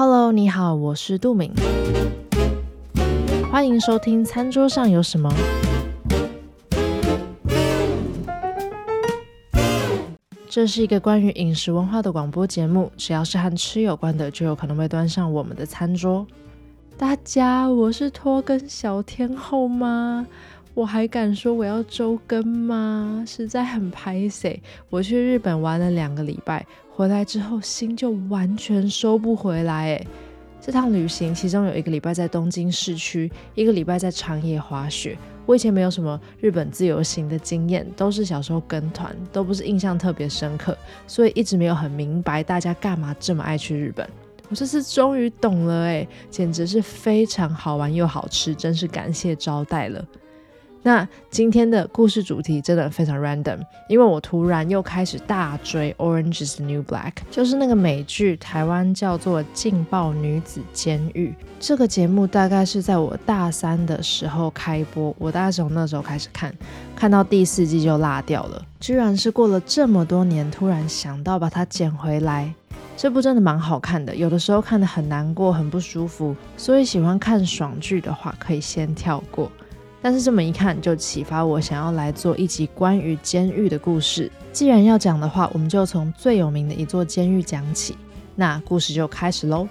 Hello，你好，我是杜敏，欢迎收听《餐桌上有什么》。这是一个关于饮食文化的广播节目，只要是和吃有关的，就有可能会端上我们的餐桌。大家，我是拖更小天后吗？我还敢说我要周更吗？实在很拍谢。我去日本玩了两个礼拜，回来之后心就完全收不回来。哎，这趟旅行其中有一个礼拜在东京市区，一个礼拜在长野滑雪。我以前没有什么日本自由行的经验，都是小时候跟团，都不是印象特别深刻，所以一直没有很明白大家干嘛这么爱去日本。我这次终于懂了，哎，简直是非常好玩又好吃，真是感谢招待了。那今天的故事主题真的非常 random，因为我突然又开始大追《Orange Is New Black》，就是那个美剧，台湾叫做《劲爆女子监狱》。这个节目大概是在我大三的时候开播，我大概从那时候开始看，看到第四季就落掉了。居然是过了这么多年，突然想到把它捡回来。这部真的蛮好看的，有的时候看得很难过，很不舒服，所以喜欢看爽剧的话，可以先跳过。但是这么一看，就启发我想要来做一集关于监狱的故事。既然要讲的话，我们就从最有名的一座监狱讲起。那故事就开始喽。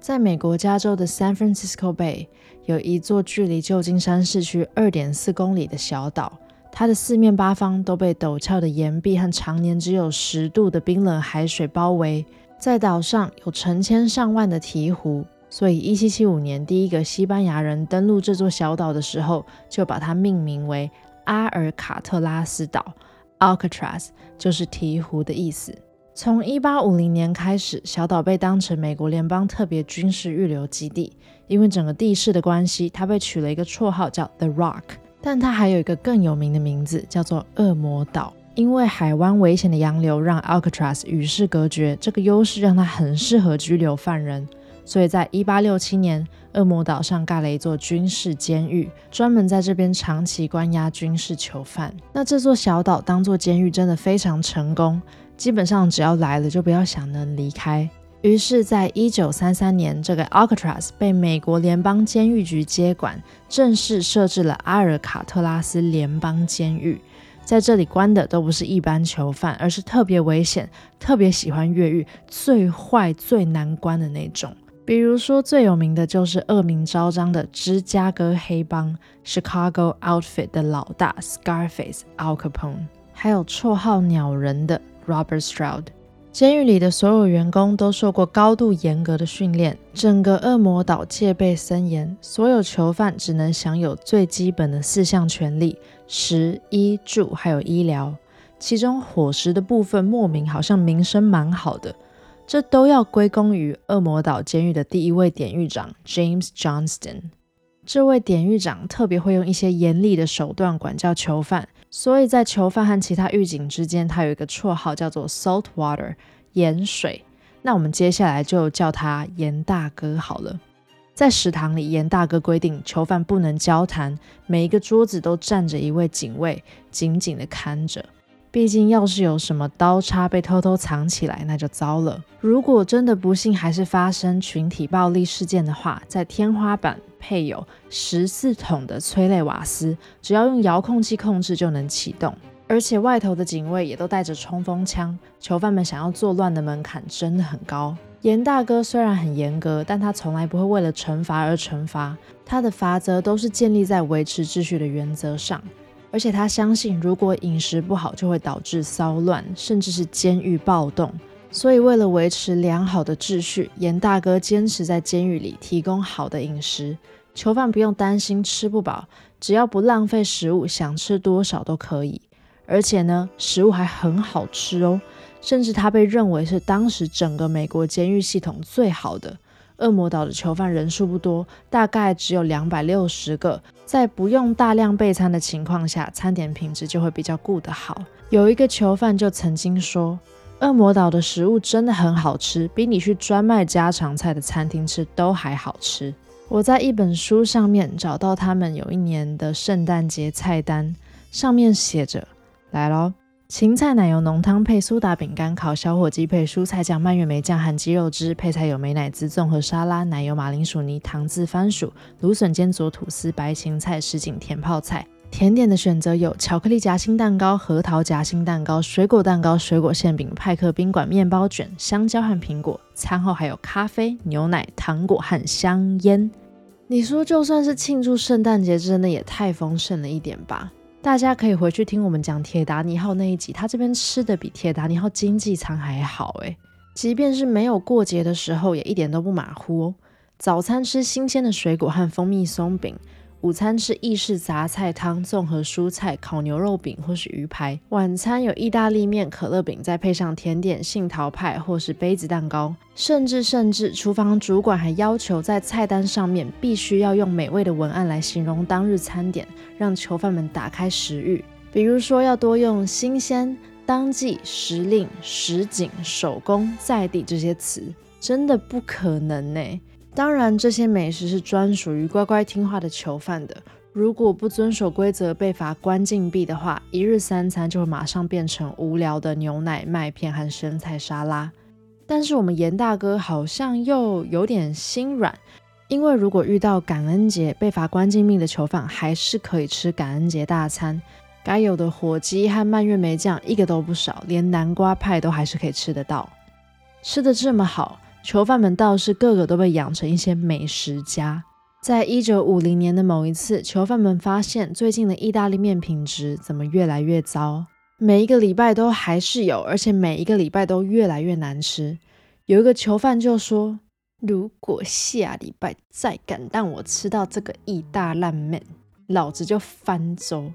在美国加州的 San Francisco Bay 有一座距离旧金山市区二点四公里的小岛，它的四面八方都被陡峭的岩壁和常年只有十度的冰冷海水包围。在岛上有成千上万的鹈鹕，所以1775年第一个西班牙人登陆这座小岛的时候，就把它命名为阿尔卡特拉斯岛 （Alcatraz），就是鹈鹕的意思。从1850年开始，小岛被当成美国联邦特别军事预留基地，因为整个地势的关系，它被取了一个绰号叫 The Rock，但它还有一个更有名的名字，叫做恶魔岛。因为海湾危险的洋流让 Alcatraz 与世隔绝，这个优势让它很适合拘留犯人，所以在1867年，恶魔岛上盖了一座军事监狱，专门在这边长期关押军事囚犯。那这座小岛当做监狱真的非常成功，基本上只要来了就不要想能离开。于是，在1933年，这个 Alcatraz 被美国联邦监狱局接管，正式设置了阿尔卡特拉斯联邦监狱。在这里关的都不是一般囚犯，而是特别危险、特别喜欢越狱、最坏、最难关的那种。比如说，最有名的就是恶名昭彰的芝加哥黑帮 （Chicago Outfit） 的老大 Scarface Al Capone，还有绰号“鸟人”的 Robert Stroud。监狱里的所有员工都受过高度严格的训练，整个恶魔岛戒备森严，所有囚犯只能享有最基本的四项权利：食、衣、住，还有医疗。其中伙食的部分莫名好像名声蛮好的，这都要归功于恶魔岛监狱的第一位典狱长 James Johnston。这位典狱长特别会用一些严厉的手段管教囚犯。所以在囚犯和其他狱警之间，他有一个绰号叫做 Salt Water 盐水。那我们接下来就叫他盐大哥好了。在食堂里，盐大哥规定囚犯不能交谈，每一个桌子都站着一位警卫，紧紧地看着。毕竟要是有什么刀叉被偷偷藏起来，那就糟了。如果真的不幸还是发生群体暴力事件的话，在天花板。配有十四桶的催泪瓦斯，只要用遥控器控制就能启动。而且外头的警卫也都带着冲锋枪，囚犯们想要作乱的门槛真的很高。严大哥虽然很严格，但他从来不会为了惩罚而惩罚，他的罚则都是建立在维持秩序的原则上。而且他相信，如果饮食不好，就会导致骚乱，甚至是监狱暴动。所以，为了维持良好的秩序，严大哥坚持在监狱里提供好的饮食，囚犯不用担心吃不饱，只要不浪费食物，想吃多少都可以。而且呢，食物还很好吃哦，甚至他被认为是当时整个美国监狱系统最好的。恶魔岛的囚犯人数不多，大概只有两百六十个，在不用大量备餐的情况下，餐点品质就会比较顾得好。有一个囚犯就曾经说。恶魔岛的食物真的很好吃，比你去专卖家常菜的餐厅吃都还好吃。我在一本书上面找到他们有一年的圣诞节菜单，上面写着：“来喽，芹菜奶油浓汤配苏打饼干，烤小火鸡配蔬菜酱、蔓越莓酱和鸡肉汁，配菜有美乃滋综合沙拉、奶油马铃薯泥、糖渍番薯、芦笋煎佐吐司、白芹菜、什锦甜泡菜。甜点的选择有巧克力夹心蛋糕、核桃夹心蛋糕、水果蛋糕、水果馅饼、派克宾馆面包卷、香蕉和苹果。餐后还有咖啡、牛奶、糖果和香烟。你说就算是庆祝圣诞节，真的也太丰盛了一点吧？大家可以回去听我们讲铁达尼号那一集，他这边吃的比铁达尼号经济舱还好诶。即便是没有过节的时候，也一点都不马虎哦。早餐吃新鲜的水果和蜂蜜松饼。午餐吃意式杂菜汤、综合蔬菜、烤牛肉饼或是鱼排；晚餐有意大利面、可乐饼，再配上甜点杏桃派或是杯子蛋糕。甚至甚至，厨房主管还要求在菜单上面必须要用美味的文案来形容当日餐点，让囚犯们打开食欲。比如说，要多用新鲜、当季、时令、实景、手工、在地这些词，真的不可能呢。当然，这些美食是专属于乖乖听话的囚犯的。如果不遵守规则被罚关禁闭的话，一日三餐就会马上变成无聊的牛奶、麦片和生菜沙拉。但是我们严大哥好像又有点心软，因为如果遇到感恩节被罚关禁闭的囚犯，还是可以吃感恩节大餐，该有的火鸡和蔓越莓酱一个都不少，连南瓜派都还是可以吃得到。吃得这么好。囚犯们倒是个个都被养成一些美食家。在一九五零年的某一次，囚犯们发现最近的意大利面品质怎么越来越糟，每一个礼拜都还是有，而且每一个礼拜都越来越难吃。有一个囚犯就说：“如果下礼拜再敢让我吃到这个意大利面，老子就翻粥。”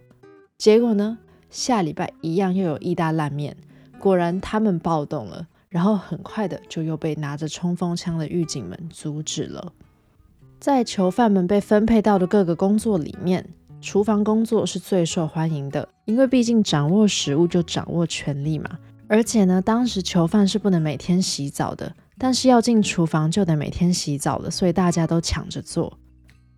结果呢，下礼拜一样又有意大利面，果然他们暴动了。然后很快的就又被拿着冲锋枪的狱警们阻止了。在囚犯们被分配到的各个工作里面，厨房工作是最受欢迎的，因为毕竟掌握食物就掌握权力嘛。而且呢，当时囚犯是不能每天洗澡的，但是要进厨房就得每天洗澡了，所以大家都抢着做。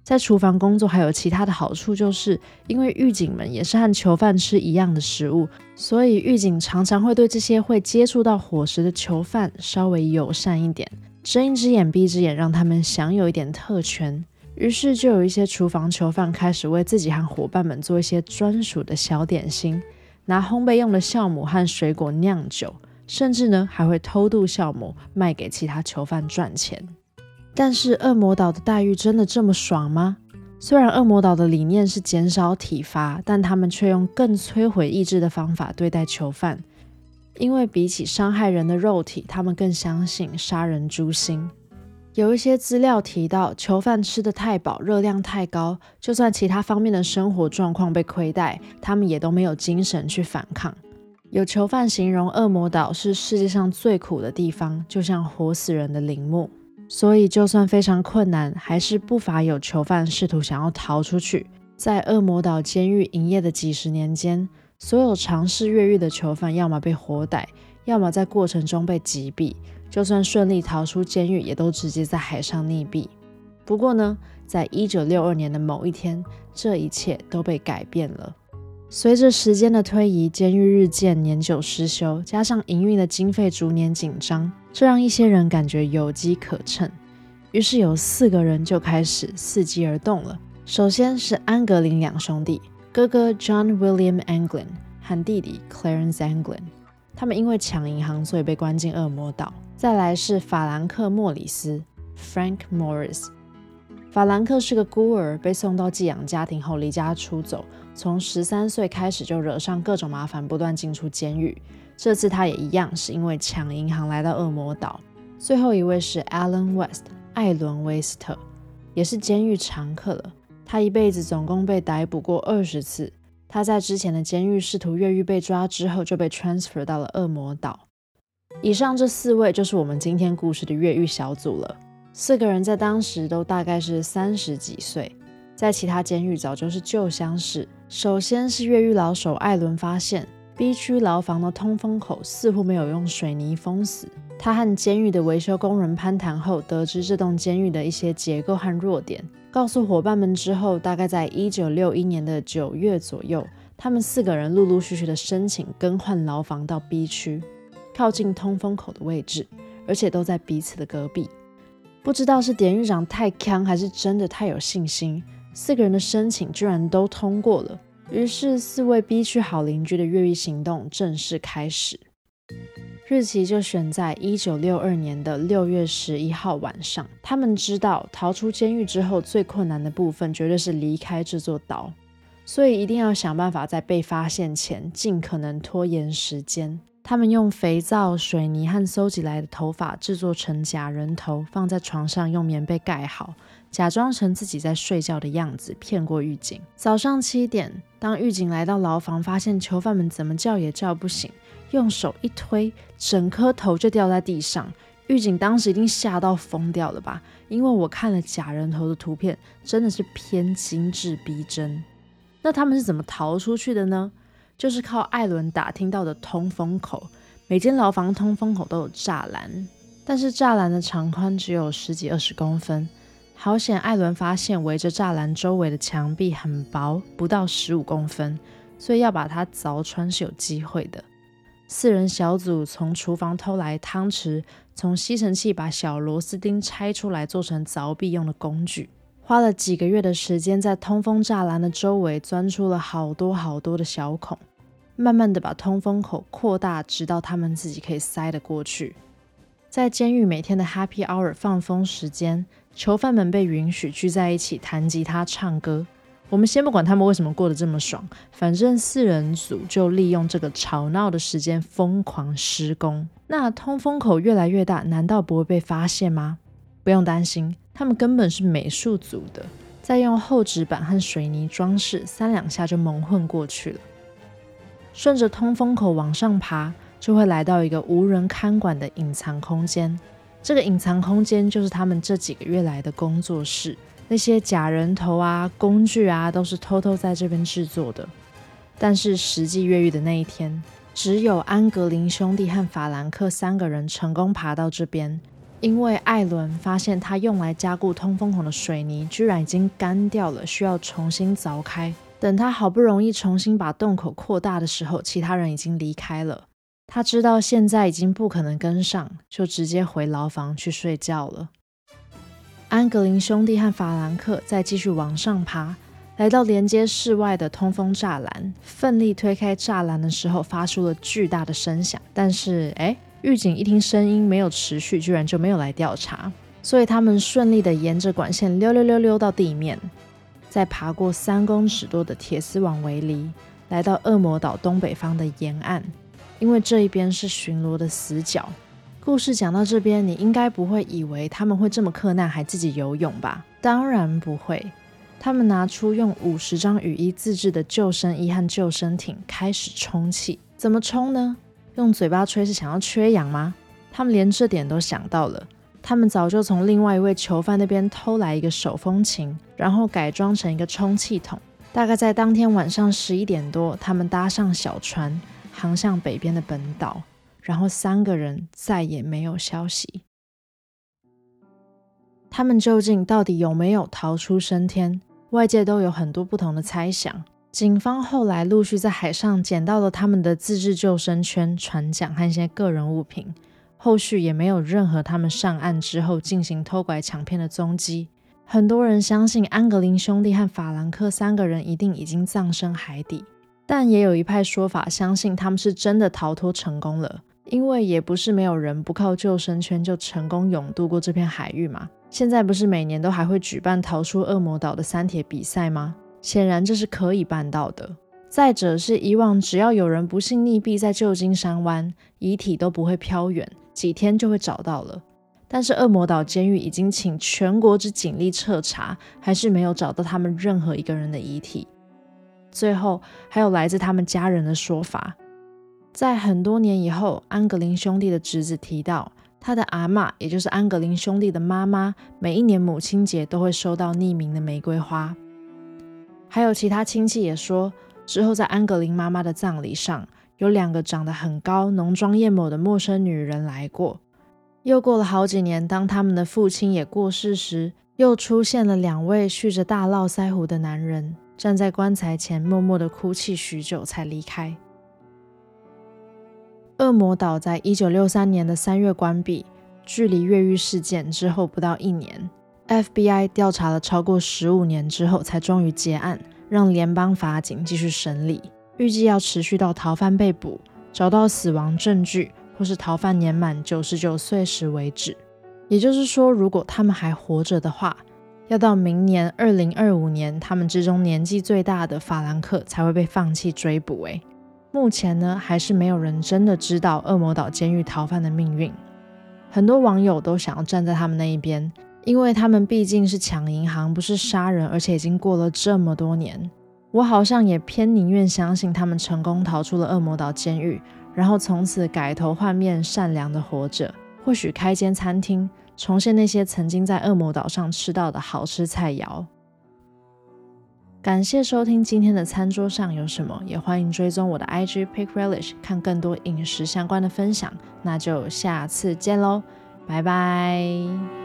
在厨房工作还有其他的好处，就是因为狱警们也是和囚犯吃一样的食物，所以狱警常常会对这些会接触到伙食的囚犯稍微友善一点，睁一只眼闭一只眼，让他们享有一点特权。于是就有一些厨房囚犯开始为自己和伙伴们做一些专属的小点心，拿烘焙用的酵母和水果酿酒，甚至呢还会偷渡酵母卖给其他囚犯赚钱。但是恶魔岛的待遇真的这么爽吗？虽然恶魔岛的理念是减少体罚，但他们却用更摧毁意志的方法对待囚犯。因为比起伤害人的肉体，他们更相信杀人诛心。有一些资料提到，囚犯吃得太饱，热量太高，就算其他方面的生活状况被亏待，他们也都没有精神去反抗。有囚犯形容恶魔岛是世界上最苦的地方，就像活死人的陵墓。所以，就算非常困难，还是不乏有囚犯试图想要逃出去。在恶魔岛监狱营业的几十年间，所有尝试越狱的囚犯，要么被活逮，要么在过程中被击毙。就算顺利逃出监狱，也都直接在海上溺毙。不过呢，在一九六二年的某一天，这一切都被改变了。随着时间的推移，监狱日渐年久失修，加上营运的经费逐年紧张，这让一些人感觉有机可乘。于是有四个人就开始伺机而动了。首先是安格林两兄弟，哥哥 John William Anglin 和弟弟 Clarence Anglin，他们因为抢银行，所以被关进恶魔岛。再来是法兰克·莫里斯 Frank Morris，法兰克是个孤儿，被送到寄养家庭后离家出走。从十三岁开始就惹上各种麻烦，不断进出监狱。这次他也一样，是因为抢银行来到恶魔岛。最后一位是 Alan West，艾伦·威斯特，也是监狱常客了。他一辈子总共被逮捕过二十次。他在之前的监狱试图越狱被抓之后，就被 transfer 到了恶魔岛。以上这四位就是我们今天故事的越狱小组了。四个人在当时都大概是三十几岁，在其他监狱早就是旧相识。首先是越狱老手艾伦发现 B 区牢房的通风口似乎没有用水泥封死。他和监狱的维修工人攀谈后，得知这栋监狱的一些结构和弱点，告诉伙伴们之后，大概在一九六一年的九月左右，他们四个人陆陆续续的申请更换牢房到 B 区，靠近通风口的位置，而且都在彼此的隔壁。不知道是典狱长太锵，还是真的太有信心，四个人的申请居然都通过了。于是，四位 B 区好邻居的越狱行动正式开始。日期就选在一九六二年的六月十一号晚上。他们知道逃出监狱之后最困难的部分绝对是离开这座岛。所以一定要想办法在被发现前尽可能拖延时间。他们用肥皂、水泥和搜集来的头发制作成假人头，放在床上用棉被盖好，假装成自己在睡觉的样子，骗过狱警。早上七点，当狱警来到牢房，发现囚犯们怎么叫也叫不醒，用手一推，整颗头就掉在地上。狱警当时一定吓到疯掉了吧？因为我看了假人头的图片，真的是偏精致逼真。那他们是怎么逃出去的呢？就是靠艾伦打听到的通风口。每间牢房通风口都有栅栏，但是栅栏的长宽只有十几二十公分。好险，艾伦发现围着栅栏周围的墙壁很薄，不到十五公分，所以要把它凿穿是有机会的。四人小组从厨房偷来汤匙，从吸尘器把小螺丝钉拆出来，做成凿壁用的工具。花了几个月的时间，在通风栅栏的周围钻出了好多好多的小孔，慢慢的把通风口扩大，直到他们自己可以塞得过去。在监狱每天的 Happy Hour 放风时间，囚犯们被允许聚在一起弹吉他、唱歌。我们先不管他们为什么过得这么爽，反正四人组就利用这个吵闹的时间疯狂施工。那通风口越来越大，难道不会被发现吗？不用担心。他们根本是美术组的，再用厚纸板和水泥装饰，三两下就蒙混过去了。顺着通风口往上爬，就会来到一个无人看管的隐藏空间。这个隐藏空间就是他们这几个月来的工作室，那些假人头啊、工具啊，都是偷偷在这边制作的。但是实际越狱的那一天，只有安格林兄弟和法兰克三个人成功爬到这边。因为艾伦发现他用来加固通风孔的水泥居然已经干掉了，需要重新凿开。等他好不容易重新把洞口扩大的时候，其他人已经离开了。他知道现在已经不可能跟上，就直接回牢房去睡觉了。安格林兄弟和法兰克再继续往上爬，来到连接室外的通风栅栏，奋力推开栅栏的时候，发出了巨大的声响。但是，哎。狱警一听声音没有持续，居然就没有来调查，所以他们顺利的沿着管线溜溜溜溜到地面，再爬过三公尺多的铁丝网围篱，来到恶魔岛东北方的沿岸，因为这一边是巡逻的死角。故事讲到这边，你应该不会以为他们会这么克难，还自己游泳吧？当然不会，他们拿出用五十张雨衣自制的救生衣和救生艇，开始充气。怎么充呢？用嘴巴吹是想要缺氧吗？他们连这点都想到了。他们早就从另外一位囚犯那边偷来一个手风琴，然后改装成一个充气筒。大概在当天晚上十一点多，他们搭上小船，航向北边的本岛。然后三个人再也没有消息。他们究竟到底有没有逃出生天？外界都有很多不同的猜想。警方后来陆续在海上捡到了他们的自制救生圈、船桨和一些个人物品，后续也没有任何他们上岸之后进行偷拐抢骗的踪迹。很多人相信安格林兄弟和法兰克三个人一定已经葬身海底，但也有一派说法相信他们是真的逃脱成功了，因为也不是没有人不靠救生圈就成功勇渡过这片海域嘛。现在不是每年都还会举办逃出恶魔岛的三铁比赛吗？显然这是可以办到的。再者是以往只要有人不幸溺毙在旧金山湾，遗体都不会飘远，几天就会找到了。但是恶魔岛监狱已经请全国之警力彻查，还是没有找到他们任何一个人的遗体。最后还有来自他们家人的说法，在很多年以后，安格林兄弟的侄子提到，他的阿嬷，也就是安格林兄弟的妈妈，每一年母亲节都会收到匿名的玫瑰花。还有其他亲戚也说，之后在安格林妈妈的葬礼上，有两个长得很高、浓妆艳抹的陌生女人来过。又过了好几年，当他们的父亲也过世时，又出现了两位蓄着大络腮胡的男人。站在棺材前默默的哭泣许久才离开。恶魔岛在一九六三年的三月关闭，距离越狱事件之后不到一年，FBI 调查了超过十五年之后才终于结案，让联邦法警继续审理，预计要持续到逃犯被捕、找到死亡证据或是逃犯年满九十九岁时为止。也就是说，如果他们还活着的话，要到明年二零二五年，他们之中年纪最大的法兰克才会被放弃追捕。诶，目前呢，还是没有人真的知道恶魔岛监狱逃犯的命运。很多网友都想要站在他们那一边，因为他们毕竟是抢银行，不是杀人，而且已经过了这么多年。我好像也偏宁愿相信他们成功逃出了恶魔岛监狱，然后从此改头换面，善良的活着，或许开间餐厅。重现那些曾经在恶魔岛上吃到的好吃菜肴。感谢收听今天的餐桌上有什么，也欢迎追踪我的 IG Pick Relish 看更多饮食相关的分享。那就下次见喽，拜拜。